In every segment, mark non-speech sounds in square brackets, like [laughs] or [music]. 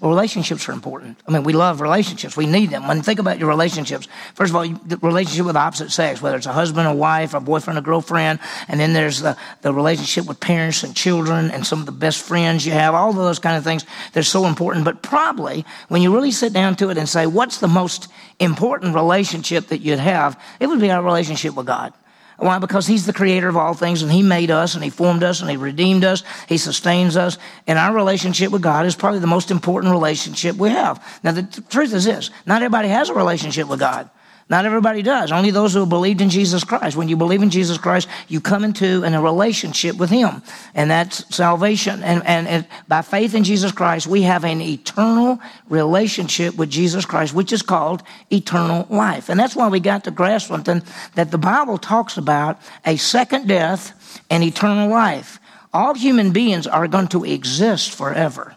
Relationships are important. I mean, we love relationships. We need them. When think about your relationships, first of all, the relationship with the opposite sex, whether it's a husband or wife, a boyfriend or girlfriend, and then there's the, the relationship with parents and children and some of the best friends you have, all of those kind of things, they're so important. But probably when you really sit down to it and say, what's the most important relationship that you'd have, it would be our relationship with God. Why? Because He's the creator of all things and He made us and He formed us and He redeemed us. He sustains us. And our relationship with God is probably the most important relationship we have. Now, the truth is this not everybody has a relationship with God. Not everybody does. Only those who have believed in Jesus Christ. When you believe in Jesus Christ, you come into in a relationship with Him, and that's salvation. And, and, and by faith in Jesus Christ, we have an eternal relationship with Jesus Christ, which is called eternal life. And that's why we got to grasp something that the Bible talks about a second death and eternal life. All human beings are going to exist forever.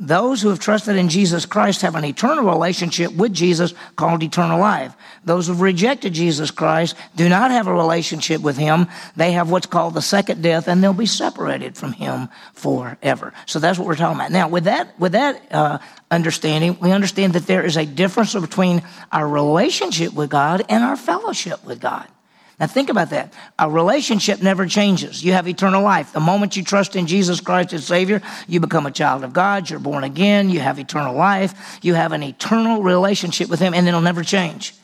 Those who have trusted in Jesus Christ have an eternal relationship with Jesus called eternal life. Those who've rejected Jesus Christ do not have a relationship with Him. They have what's called the second death and they'll be separated from Him forever. So that's what we're talking about. Now, with that, with that, uh, understanding, we understand that there is a difference between our relationship with God and our fellowship with God. Now think about that. A relationship never changes. You have eternal life. The moment you trust in Jesus Christ as Savior, you become a child of God. You're born again. You have eternal life. You have an eternal relationship with Him, and it'll never change.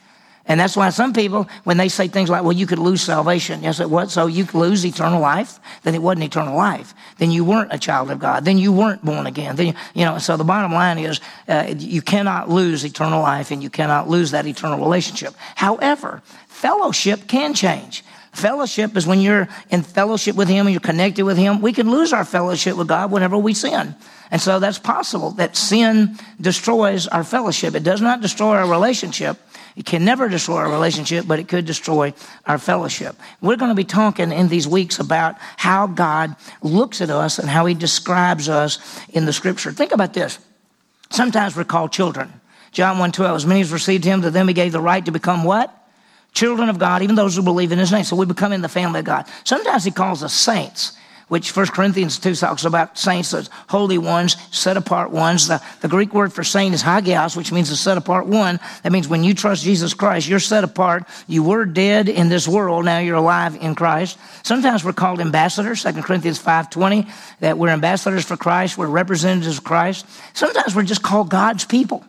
And that's why some people, when they say things like, well, you could lose salvation, you say, what? So you could lose eternal life? Then it wasn't eternal life. Then you weren't a child of God. Then you weren't born again. Then, you, you know, so the bottom line is, uh, you cannot lose eternal life and you cannot lose that eternal relationship. However, fellowship can change. Fellowship is when you're in fellowship with Him and you're connected with Him. We can lose our fellowship with God whenever we sin. And so that's possible that sin destroys our fellowship. It does not destroy our relationship, it can never destroy our relationship, but it could destroy our fellowship. We're going to be talking in these weeks about how God looks at us and how he describes us in the scripture. Think about this. Sometimes we're called children. John 1:12, as many as received him, to them he gave the right to become what? Children of God, even those who believe in his name. So we become in the family of God. Sometimes he calls us saints which 1 Corinthians 2 talks about saints as holy ones, set apart ones. The, the Greek word for saint is hagios, which means a set apart one. That means when you trust Jesus Christ, you're set apart. You were dead in this world, now you're alive in Christ. Sometimes we're called ambassadors, 2 Corinthians 5.20, that we're ambassadors for Christ, we're representatives of Christ. Sometimes we're just called God's people.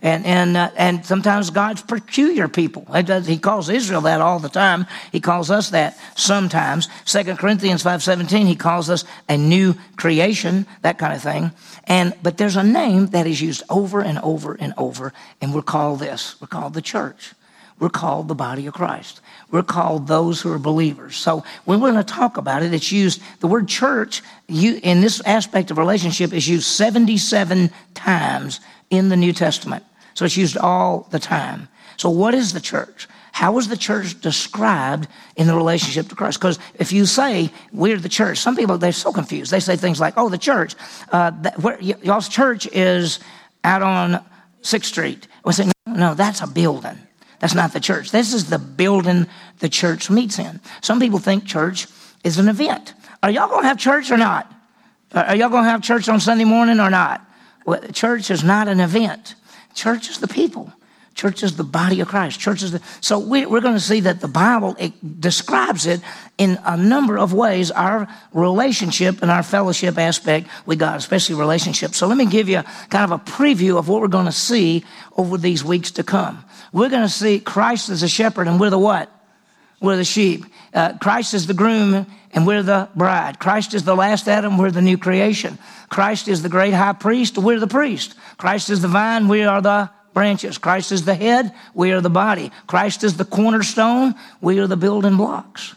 And, and, uh, and sometimes God's peculiar people. He calls Israel that all the time. He calls us that sometimes. Second Corinthians 5.17, he calls us a new creation, that kind of thing. And, but there's a name that is used over and over and over, and we're called this. We're called the church. We're called the body of Christ. We're called those who are believers. So when we're going to talk about it, it's used, the word church you, in this aspect of relationship is used 77 times in the New Testament. So it's used all the time. So what is the church? How is the church described in the relationship to Christ? Because if you say we're the church, some people they're so confused. They say things like, "Oh, the church, uh, that, where, y'all's church is out on Sixth Street." We say, no, "No, that's a building. That's not the church. This is the building the church meets in." Some people think church is an event. Are y'all going to have church or not? Are y'all going to have church on Sunday morning or not? Church is not an event. Church is the people. Church is the body of Christ. Church is the, so we, are going to see that the Bible describes it in a number of ways. Our relationship and our fellowship aspect with God, especially relationships. So let me give you kind of a preview of what we're going to see over these weeks to come. We're going to see Christ as a shepherd, and we're the what? We're the sheep. Uh, Christ is the groom, and we're the bride. Christ is the last Adam, we're the new creation. Christ is the great high priest, we're the priest. Christ is the vine, we are the branches. Christ is the head, we are the body. Christ is the cornerstone, we are the building blocks.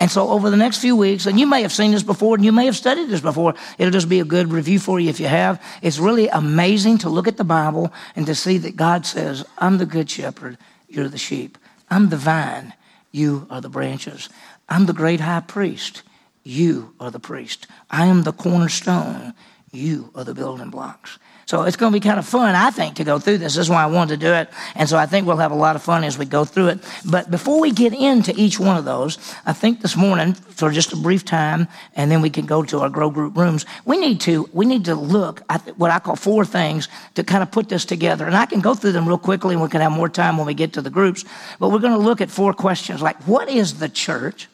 And so over the next few weeks, and you may have seen this before and you may have studied this before, it'll just be a good review for you if you have. It's really amazing to look at the Bible and to see that God says, I'm the good shepherd, you're the sheep. I'm the vine, you are the branches. I'm the great high priest, you are the priest. I am the cornerstone, You are the building blocks. So it's going to be kind of fun, I think, to go through this. This is why I wanted to do it. And so I think we'll have a lot of fun as we go through it. But before we get into each one of those, I think this morning, for just a brief time, and then we can go to our grow group rooms, we need to, we need to look at what I call four things to kind of put this together. And I can go through them real quickly and we can have more time when we get to the groups. But we're going to look at four questions like, what is the church?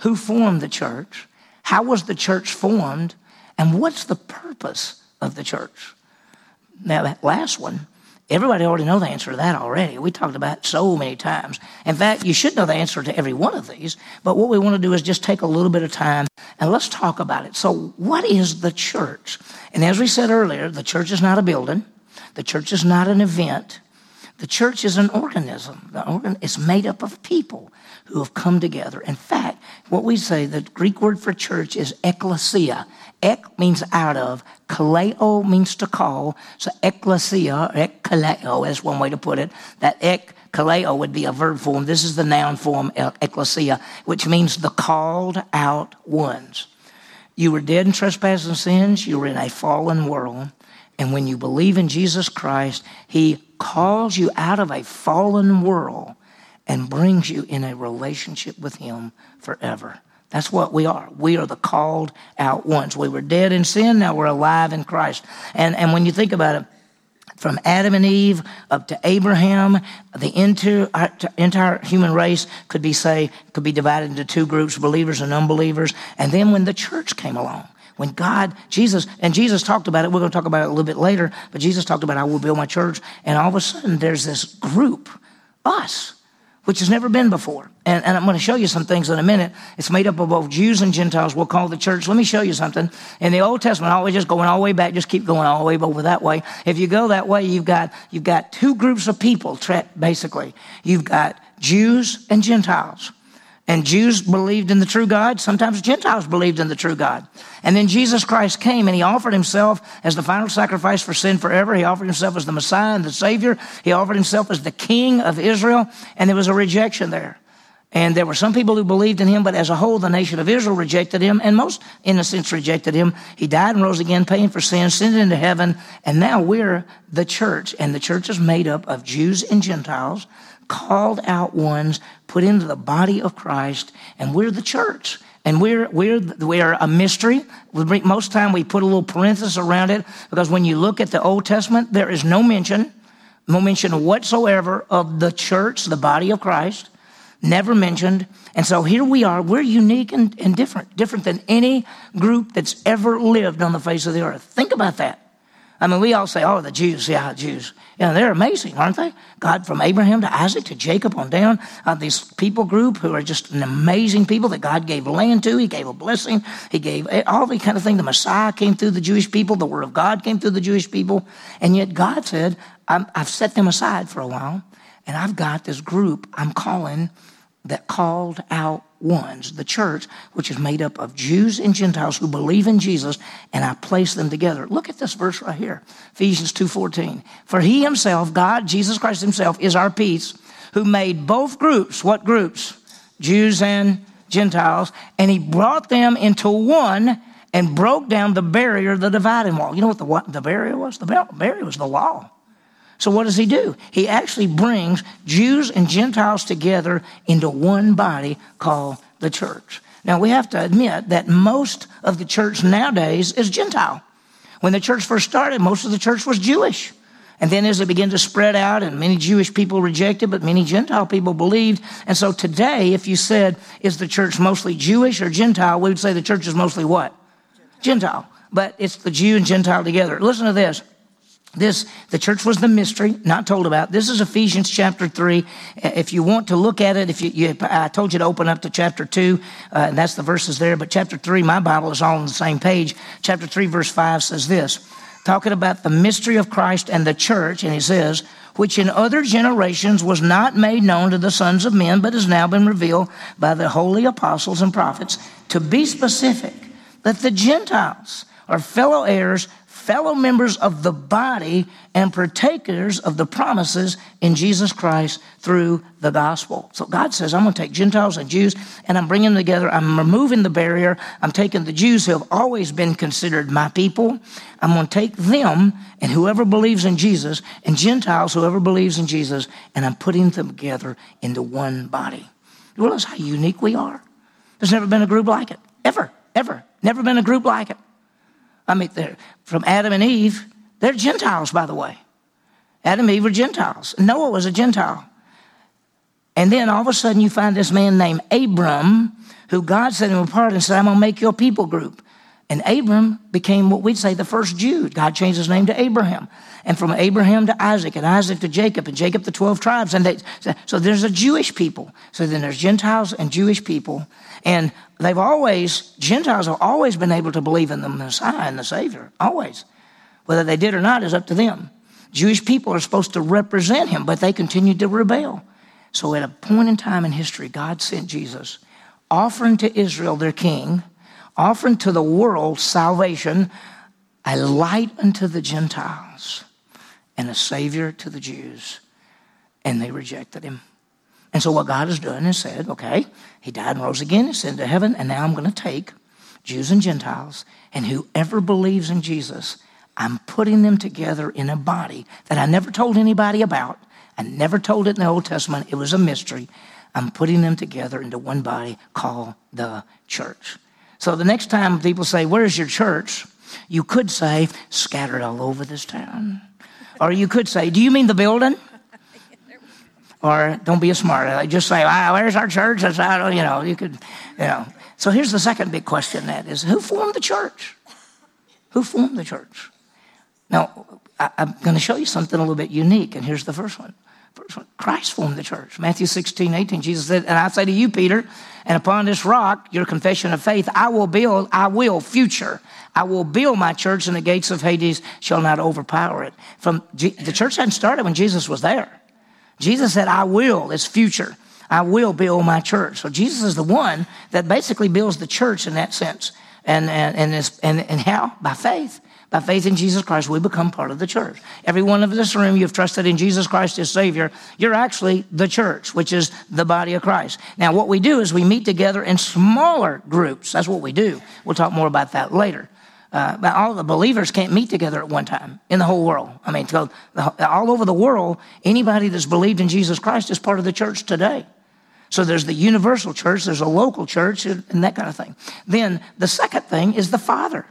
Who formed the church? How was the church formed? And what's the purpose of the church? Now, that last one, everybody already know the answer to that already. We talked about it so many times. In fact, you should know the answer to every one of these, but what we want to do is just take a little bit of time and let's talk about it. So, what is the church? And as we said earlier, the church is not a building, the church is not an event. The church is an organism. Organ is made up of people who have come together. In fact, what we say, the Greek word for church is ekklesia. Ek means out of. Kaleo means to call. So ekklesia, ek kaleo is one way to put it. That ek kaleo would be a verb form. This is the noun form, ekklesia, which means the called out ones. You were dead in trespasses and sins. You were in a fallen world. And when you believe in Jesus Christ, He calls you out of a fallen world and brings you in a relationship with Him forever. That's what we are. We are the called out ones. We were dead in sin, now we're alive in Christ. And, and when you think about it, from Adam and Eve up to Abraham, the entire, uh, entire human race could be say could be divided into two groups, believers and unbelievers. And then when the church came along, when God, Jesus, and Jesus talked about it, we're going to talk about it a little bit later, but Jesus talked about I will build my church, and all of a sudden there's this group, us, which has never been before. And, and, I'm going to show you some things in a minute. It's made up of both Jews and Gentiles. We'll call the church. Let me show you something. In the Old Testament, always just going all the way back, just keep going all the way over that way. If you go that way, you've got, you've got two groups of people, basically. You've got Jews and Gentiles. And Jews believed in the true God. Sometimes Gentiles believed in the true God. And then Jesus Christ came and he offered himself as the final sacrifice for sin forever. He offered himself as the Messiah and the Savior. He offered himself as the King of Israel. And there was a rejection there. And there were some people who believed in him, but as a whole, the nation of Israel rejected him, and most, in a sense, rejected him. He died and rose again, paying for sin, ascended into heaven, and now we're the church. And the church is made up of Jews and Gentiles called out ones put into the body of Christ, and we're the church. And we're, we're, we're a mystery. Most time we put a little parenthesis around it because when you look at the Old Testament, there is no mention, no mention whatsoever of the church, the body of Christ. Never mentioned. And so here we are. We're unique and, and different, different than any group that's ever lived on the face of the earth. Think about that. I mean, we all say, oh, the Jews, yeah, Jews. Yeah, they're amazing, aren't they? God, from Abraham to Isaac to Jacob on down, uh, this people group who are just an amazing people that God gave land to. He gave a blessing. He gave all the kind of thing. The Messiah came through the Jewish people. The Word of God came through the Jewish people. And yet God said, I've set them aside for a while, and I've got this group I'm calling that called out ones, the church, which is made up of Jews and Gentiles who believe in Jesus, and I place them together. Look at this verse right here, Ephesians 2.14. For he himself, God, Jesus Christ himself, is our peace, who made both groups, what groups? Jews and Gentiles, and he brought them into one and broke down the barrier, the dividing wall. You know what the, what the barrier was? The barrier was the law. So what does he do? He actually brings Jews and Gentiles together into one body called the church. Now we have to admit that most of the church nowadays is Gentile. When the church first started, most of the church was Jewish. And then as it began to spread out and many Jewish people rejected, but many Gentile people believed. And so today, if you said, is the church mostly Jewish or Gentile? We would say the church is mostly what? Gentile. But it's the Jew and Gentile together. Listen to this. This, the church was the mystery, not told about. This is Ephesians chapter 3. If you want to look at it, if you, you I told you to open up to chapter 2, uh, and that's the verses there, but chapter 3, my Bible is all on the same page. Chapter 3, verse 5 says this, talking about the mystery of Christ and the church, and he says, which in other generations was not made known to the sons of men, but has now been revealed by the holy apostles and prophets, to be specific, that the Gentiles are fellow heirs, fellow members of the body, and partakers of the promises in Jesus Christ through the gospel. So God says, I'm going to take Gentiles and Jews and I'm bringing them together. I'm removing the barrier. I'm taking the Jews who have always been considered my people. I'm going to take them and whoever believes in Jesus and Gentiles, whoever believes in Jesus, and I'm putting them together into one body. You realize how unique we are? There's never been a group like it. Ever, ever. Never been a group like it. I mean, from Adam and Eve, they're Gentiles, by the way. Adam and Eve were Gentiles. Noah was a Gentile. And then all of a sudden you find this man named Abram, who God set him apart and said, I'm going to make your people group. And Abram became what we'd say the first Jew. God changed his name to Abraham. And from Abraham to Isaac, and Isaac to Jacob, and Jacob to 12 tribes. And they, so there's a Jewish people. So then there's Gentiles and Jewish people. And they've always, Gentiles have always been able to believe in the Messiah and the Savior. Always. Whether they did or not is up to them. Jewish people are supposed to represent him, but they continued to rebel. So at a point in time in history, God sent Jesus, offering to Israel their king, offering to the world salvation, a light unto the Gentiles, and a savior to the Jews. And they rejected him. And so what God has done is said, okay, he died and rose again, he's sent to heaven, and now I'm going to take Jews and Gentiles, and whoever believes in Jesus, I'm putting them together in a body that I never told anybody about. I never told it in the Old Testament. It was a mystery. I'm putting them together into one body called the church. So the next time people say, Where's your church? You could say, Scattered all over this town. Or you could say, Do you mean the building? Or don't be a smart. Just say, wow, where's our church? That's how, you know, you could, you know. So here's the second big question that is, who formed the church? Who formed the church? Now, I, am going to show you something a little bit unique, and here's the. First one. Christ formed the church. Matthew 16, 18, Jesus said, and I say to you, Peter, and upon this rock, your confession of faith, I will build, I will, future, I will build my church, and the gates of Hades shall not overpower it. From the church hadn't started when Jesus was there. Jesus said, I will, it's future. I will build my church. So Jesus is the one that basically builds the church in that sense. And, and, and, and, and how? By faith. By faith in Jesus Christ, we become part of the church. Every one of this room, you've trusted in Jesus Christ as Savior. You're actually the church, which is the body of Christ. Now, what we do is we meet together in smaller groups. That's what we do. We'll talk more about that later. Uh, but all the believers can't meet together at one time in the whole world. I mean, all over the world, anybody that's believed in Jesus Christ is part of the church today. So there's the universal church, there's a local church, and that kind of thing. Then the second thing is the Father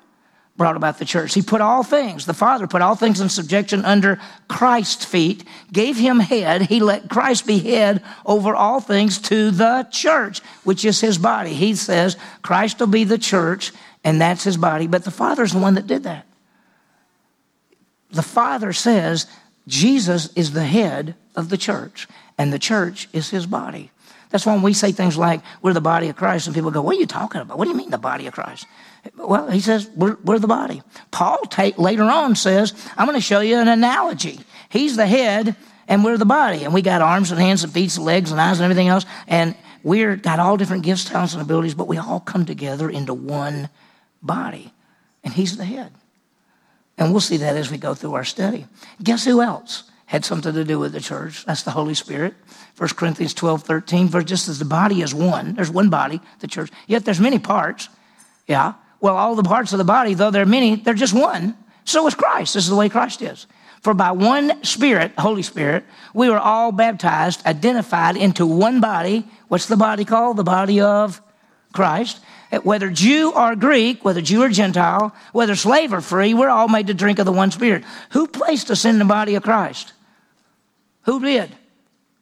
brought about the church. He put all things, the Father put all things in subjection under Christ's feet, gave him head. He let Christ be head over all things to the church, which is his body. He says Christ will be the church and that's his body. But the Father's the one that did that. The Father says Jesus is the head of the church, and the church is his body. That's why when we say things like, we're the body of Christ, and people go, What are you talking about? What do you mean the body of Christ? Well, he says, We're, we're the body. Paul later on says, I'm going to show you an analogy. He's the head, and we're the body. And we got arms and hands and feet and legs and eyes and everything else. And we're got all different gifts, talents, and abilities, but we all come together into one body, and he's the head. And we'll see that as we go through our study. Guess who else had something to do with the church? That's the Holy Spirit. 1 Corinthians 12, 13, for just as the body is one, there's one body, the church, yet there's many parts. Yeah. Well, all the parts of the body, though there are many, they're just one. So is Christ. This is the way Christ is. For by one Spirit, Holy Spirit, we were all baptized, identified into one body. What's the body called? The body of Christ eh, whether Jew or Greek, whether Jew or Gentile, whether slave or free, we're all made to drink of the one Spirit. Who placed us in the body of Christ? Who did?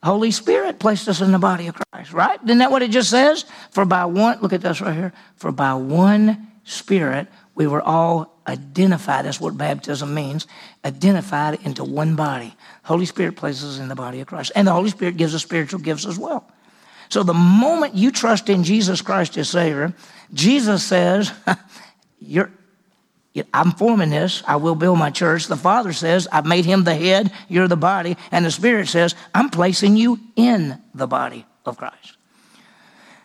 Holy Spirit placed us in the body of Christ, right? Isn't that what it just says? For by one, look at this right here. For by one Spirit, we were all identified. That's what baptism means. Identified into one body. Holy Spirit places us in the body of Christ. And the Holy Spirit gives us spiritual gifts as well. So the moment you trust in Jesus Christ as Savior, Jesus says, [laughs] You're, I'm forming this. I will build my church. The Father says, I've made him the head. You're the body. And the Spirit says, I'm placing you in the body of Christ.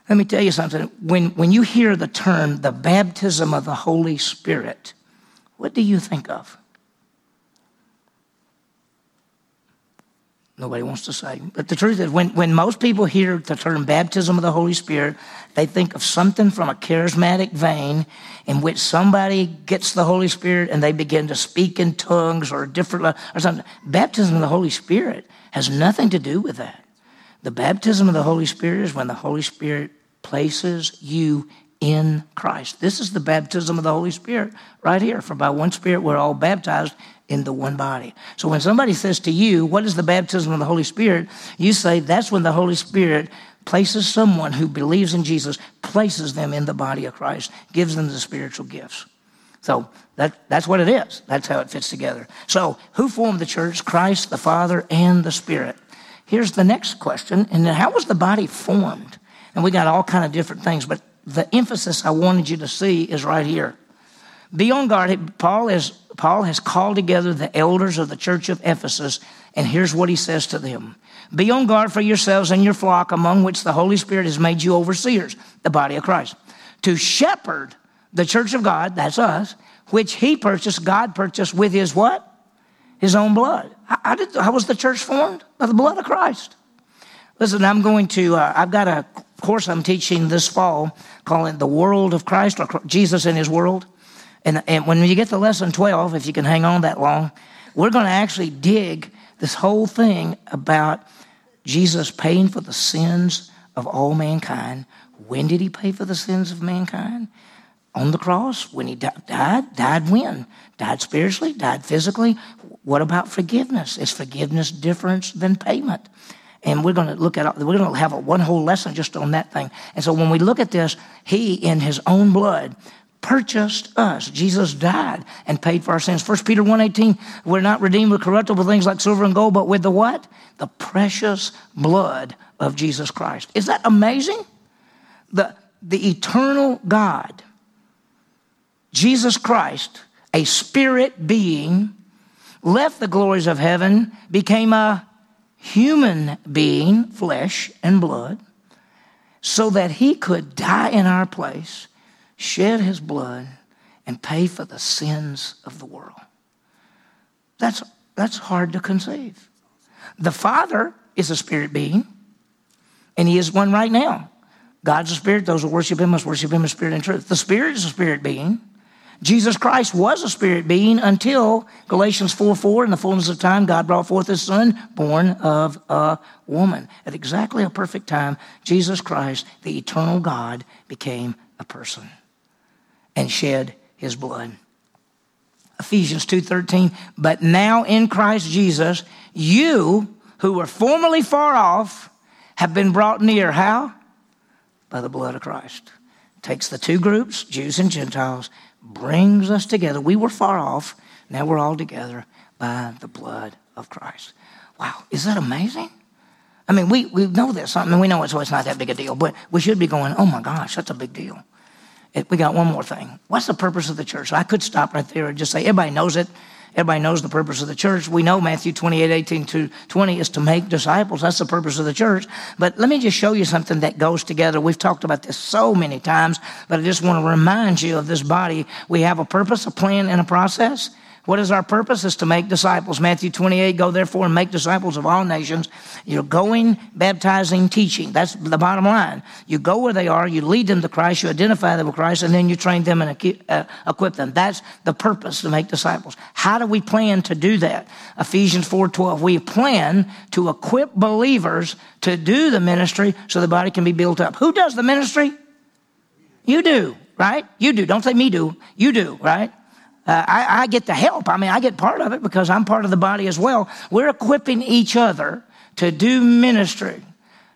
Let me tell you something. When, when you hear the term, the baptism of the Holy Spirit, what do you think of? Nobody wants to say. But the truth is, when, when most people hear the term baptism of the Holy Spirit, they think of something from a charismatic vein in which somebody gets the Holy Spirit and they begin to speak in tongues or different or something. Baptism of the Holy Spirit has nothing to do with that. The baptism of the Holy Spirit is when the Holy Spirit places you in Christ. This is the baptism of the Holy Spirit right here. For by one Spirit we're all baptized in the one body. So when somebody says to you, What is the baptism of the Holy Spirit? you say, That's when the Holy Spirit places someone who believes in Jesus, places them in the body of Christ, gives them the spiritual gifts. So that, that's what it is. That's how it fits together. So, who formed the church? Christ, the Father, and the Spirit. Here's the next question. And then, how was the body formed? And we got all kind of different things, but the emphasis I wanted you to see is right here. Be on guard. Paul is Paul has called together the elders of the church of Ephesus, and here's what he says to them Be on guard for yourselves and your flock, among which the Holy Spirit has made you overseers, the body of Christ, to shepherd the church of God, that's us, which he purchased, God purchased with his what? His own blood. How, did, how was the church formed? By the blood of Christ. Listen, I'm going to, uh, I've got a course I'm teaching this fall calling The World of Christ or Jesus in His World. And, and when you get to lesson 12, if you can hang on that long, we're going to actually dig this whole thing about Jesus paying for the sins of all mankind. When did he pay for the sins of mankind? On the cross, when he died, died when? Died spiritually, died physically. What about forgiveness? Is forgiveness different than payment? And we're going to look at, we're going to have a, one whole lesson just on that thing. And so when we look at this, he, in his own blood, purchased us. Jesus died and paid for our sins. 1 Peter 1.18, we're not redeemed with corruptible things like silver and gold, but with the what? The precious blood of Jesus Christ. Is that amazing? The, the eternal God, Jesus Christ, a spirit being, left the glories of heaven, became a human being, flesh and blood, so that he could die in our place shed his blood, and pay for the sins of the world. That's, that's hard to conceive. The Father is a spirit being, and he is one right now. God's a spirit. Those who worship him must worship him in spirit and truth. The Spirit is a spirit being. Jesus Christ was a spirit being until Galatians 4 4, in the fullness of time, God brought forth his son, born of a woman. At exactly a perfect time, Jesus Christ, the eternal God, became a person and shed his blood. Ephesians 2:13 But now in Christ Jesus you who were formerly far off have been brought near how? By the blood of Christ. Takes the two groups, Jews and Gentiles, brings us together. We were far off, now we're all together by the blood of Christ. Wow, is that amazing? I mean, we, we know this. I mean, we know it's, so it's not that big a deal, but we should be going, oh my gosh, that's a big deal we got one more thing. What's the purpose of the church? I could stop right there and just say, everybody knows it. Everybody knows the purpose of the church. We know Matthew 28, 18 to 20 is to make disciples. That's the purpose of the church. But let me just show you something that goes together. We've talked about this so many times, but I just want to remind you of this body. We have a purpose, a plan, and a process. What is our purpose? Is to make disciples. Matthew 28, go therefore and make disciples of all nations. You're going, baptizing, teaching. That's the bottom line. You go where they are, you lead them to Christ, you identify them with Christ, and then you train them and uh, equip them. That's the purpose to make disciples. How do we plan to do that? Ephesians 4.12, we plan to equip believers to do the ministry so the body can be built up. Who does the ministry? You do, right? You do. Don't say me do. You do, right? Uh, I, I, get the help. I mean, I get part of it because I'm part of the body as well. We're equipping each other to do ministry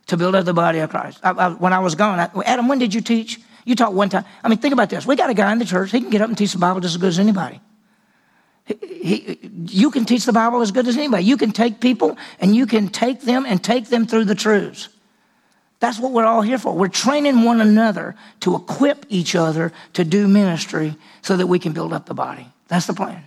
to build up the body of Christ. I, I, when I was gone, Adam, when did you teach? You taught one time. I mean, think about this. We got a guy in the church. He can get up and teach the Bible just as good as anybody. He, he, you can teach the Bible as good as anybody. You can take people and you can take them and take them through the truths. That's what we're all here for. We're training one another to equip each other to do ministry so that we can build up the body. That's the plan.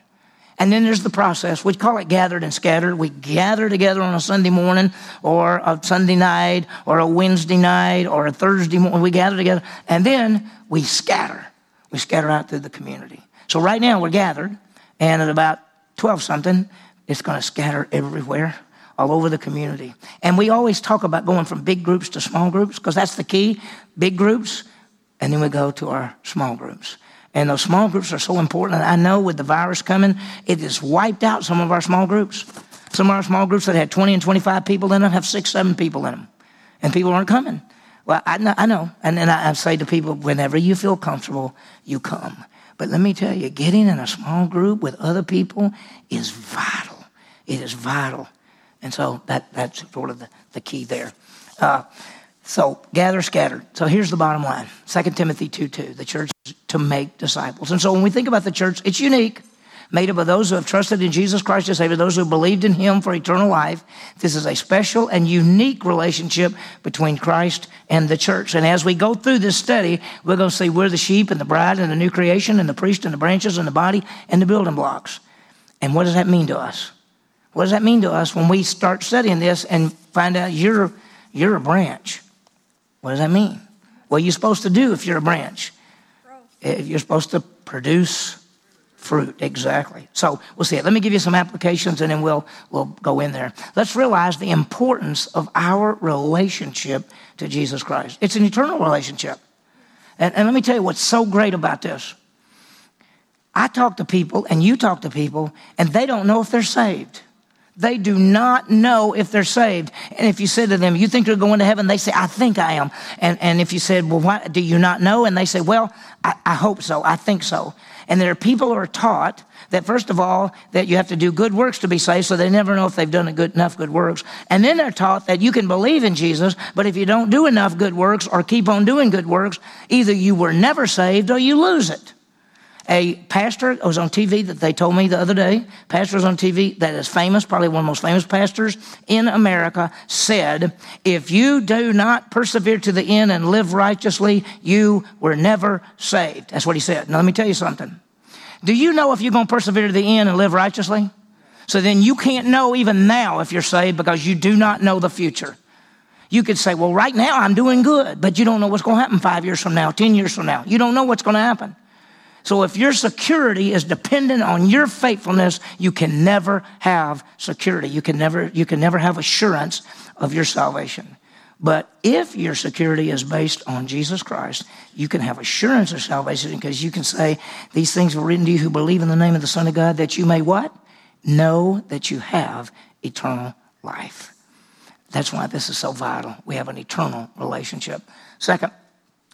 And then there's the process. We call it gathered and scattered. We gather together on a Sunday morning or a Sunday night or a Wednesday night or a Thursday morning. We gather together and then we scatter. We scatter out through the community. So right now we're gathered And at about 12 something, it's going to scatter everywhere all over the community. And we always talk about going from big groups to small groups because that's the key big groups, and then we go to our small groups. And those small groups are so important. And I know with the virus coming, it has wiped out some of our small groups. Some of our small groups that had 20 and 25 people in them have six, seven people in them, and people aren't coming. Well, I know, I know. and then I, I say to people, whenever you feel comfortable, you come. But let me tell you, getting in a small group with other people is vital. It is vital. And so that, that's sort of the, the key there. Uh, so gather scattered. So here's the bottom line 2 Timothy 2 2, the church to make disciples. And so when we think about the church, it's unique, made up of those who have trusted in Jesus Christ as Savior, those who believed in Him for eternal life. This is a special and unique relationship between Christ and the church. And as we go through this study, we're going to see we're the sheep and the bride and the new creation and the priest and the branches and the body and the building blocks. And what does that mean to us? What does that mean to us when we start studying this and find out you're, you're a branch? What does that mean? What are you supposed to do if you're a branch? You're supposed to produce fruit, exactly. So we'll see it. Let me give you some applications and then we'll, we'll go in there. Let's realize the importance of our relationship to Jesus Christ. It's an eternal relationship. And, and let me tell you what's so great about this. I talk to people and you talk to people and they don't know if they're saved. They do not know if they're saved. And if you said to them, You think you're going to heaven? They say, I think I am. And, and if you said, Well, why, do you not know? And they say, Well, I, I hope so. I think so. And there are people who are taught that, first of all, that you have to do good works to be saved, so they never know if they've done good, enough good works. And then they're taught that you can believe in Jesus, but if you don't do enough good works or keep on doing good works, either you were never saved or you lose it a pastor was on TV that they told me the other day. Pastor was on TV that is famous, probably one of the most famous pastors in America, said, If you do not persevere to the end and live righteously, you were never saved. That's what he said. Now, let me tell you something. Do you know if you're going to persevere to the end and live righteously? So then you can't know even now if you're saved because you do not know the future. You could say, Well, right now I'm doing good, but you don't know what's going to happen five years from now, 10 years from now. You don't know what's going to happen. So if your security is dependent on your faithfulness, you can never have security. You can never, you can never have assurance of your salvation. But if your security is based on Jesus Christ, you can have assurance of salvation because you can say, These things were written to you who believe in the name of the Son of God, that you may what? Know that you have eternal life. That's why this is so vital. We have an eternal relationship. Second,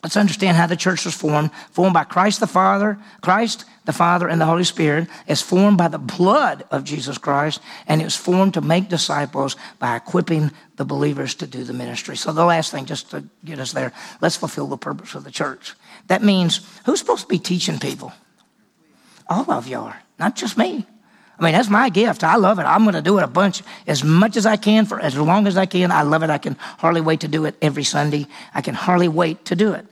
Let's understand how the church was formed. Formed by Christ the Father, Christ the Father, and the Holy Spirit. is formed by the blood of Jesus Christ, and it was formed to make disciples by equipping the believers to do the ministry. So, the last thing, just to get us there, let's fulfill the purpose of the church. That means who's supposed to be teaching people? All of you are, not just me. I mean, that's my gift. I love it. I'm going to do it a bunch, as much as I can, for as long as I can. I love it. I can hardly wait to do it every Sunday. I can hardly wait to do it.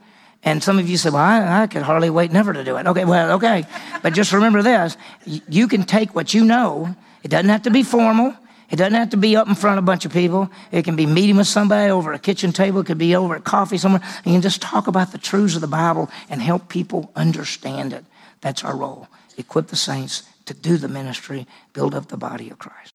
And some of you say, well, I, I could hardly wait never to do it. Okay, well, okay. But just remember this you can take what you know, it doesn't have to be formal. It doesn't have to be up in front of a bunch of people. It can be meeting with somebody over a kitchen table. It could be over at coffee somewhere. You can just talk about the truths of the Bible and help people understand it. That's our role. Equip the saints to do the ministry, build up the body of Christ.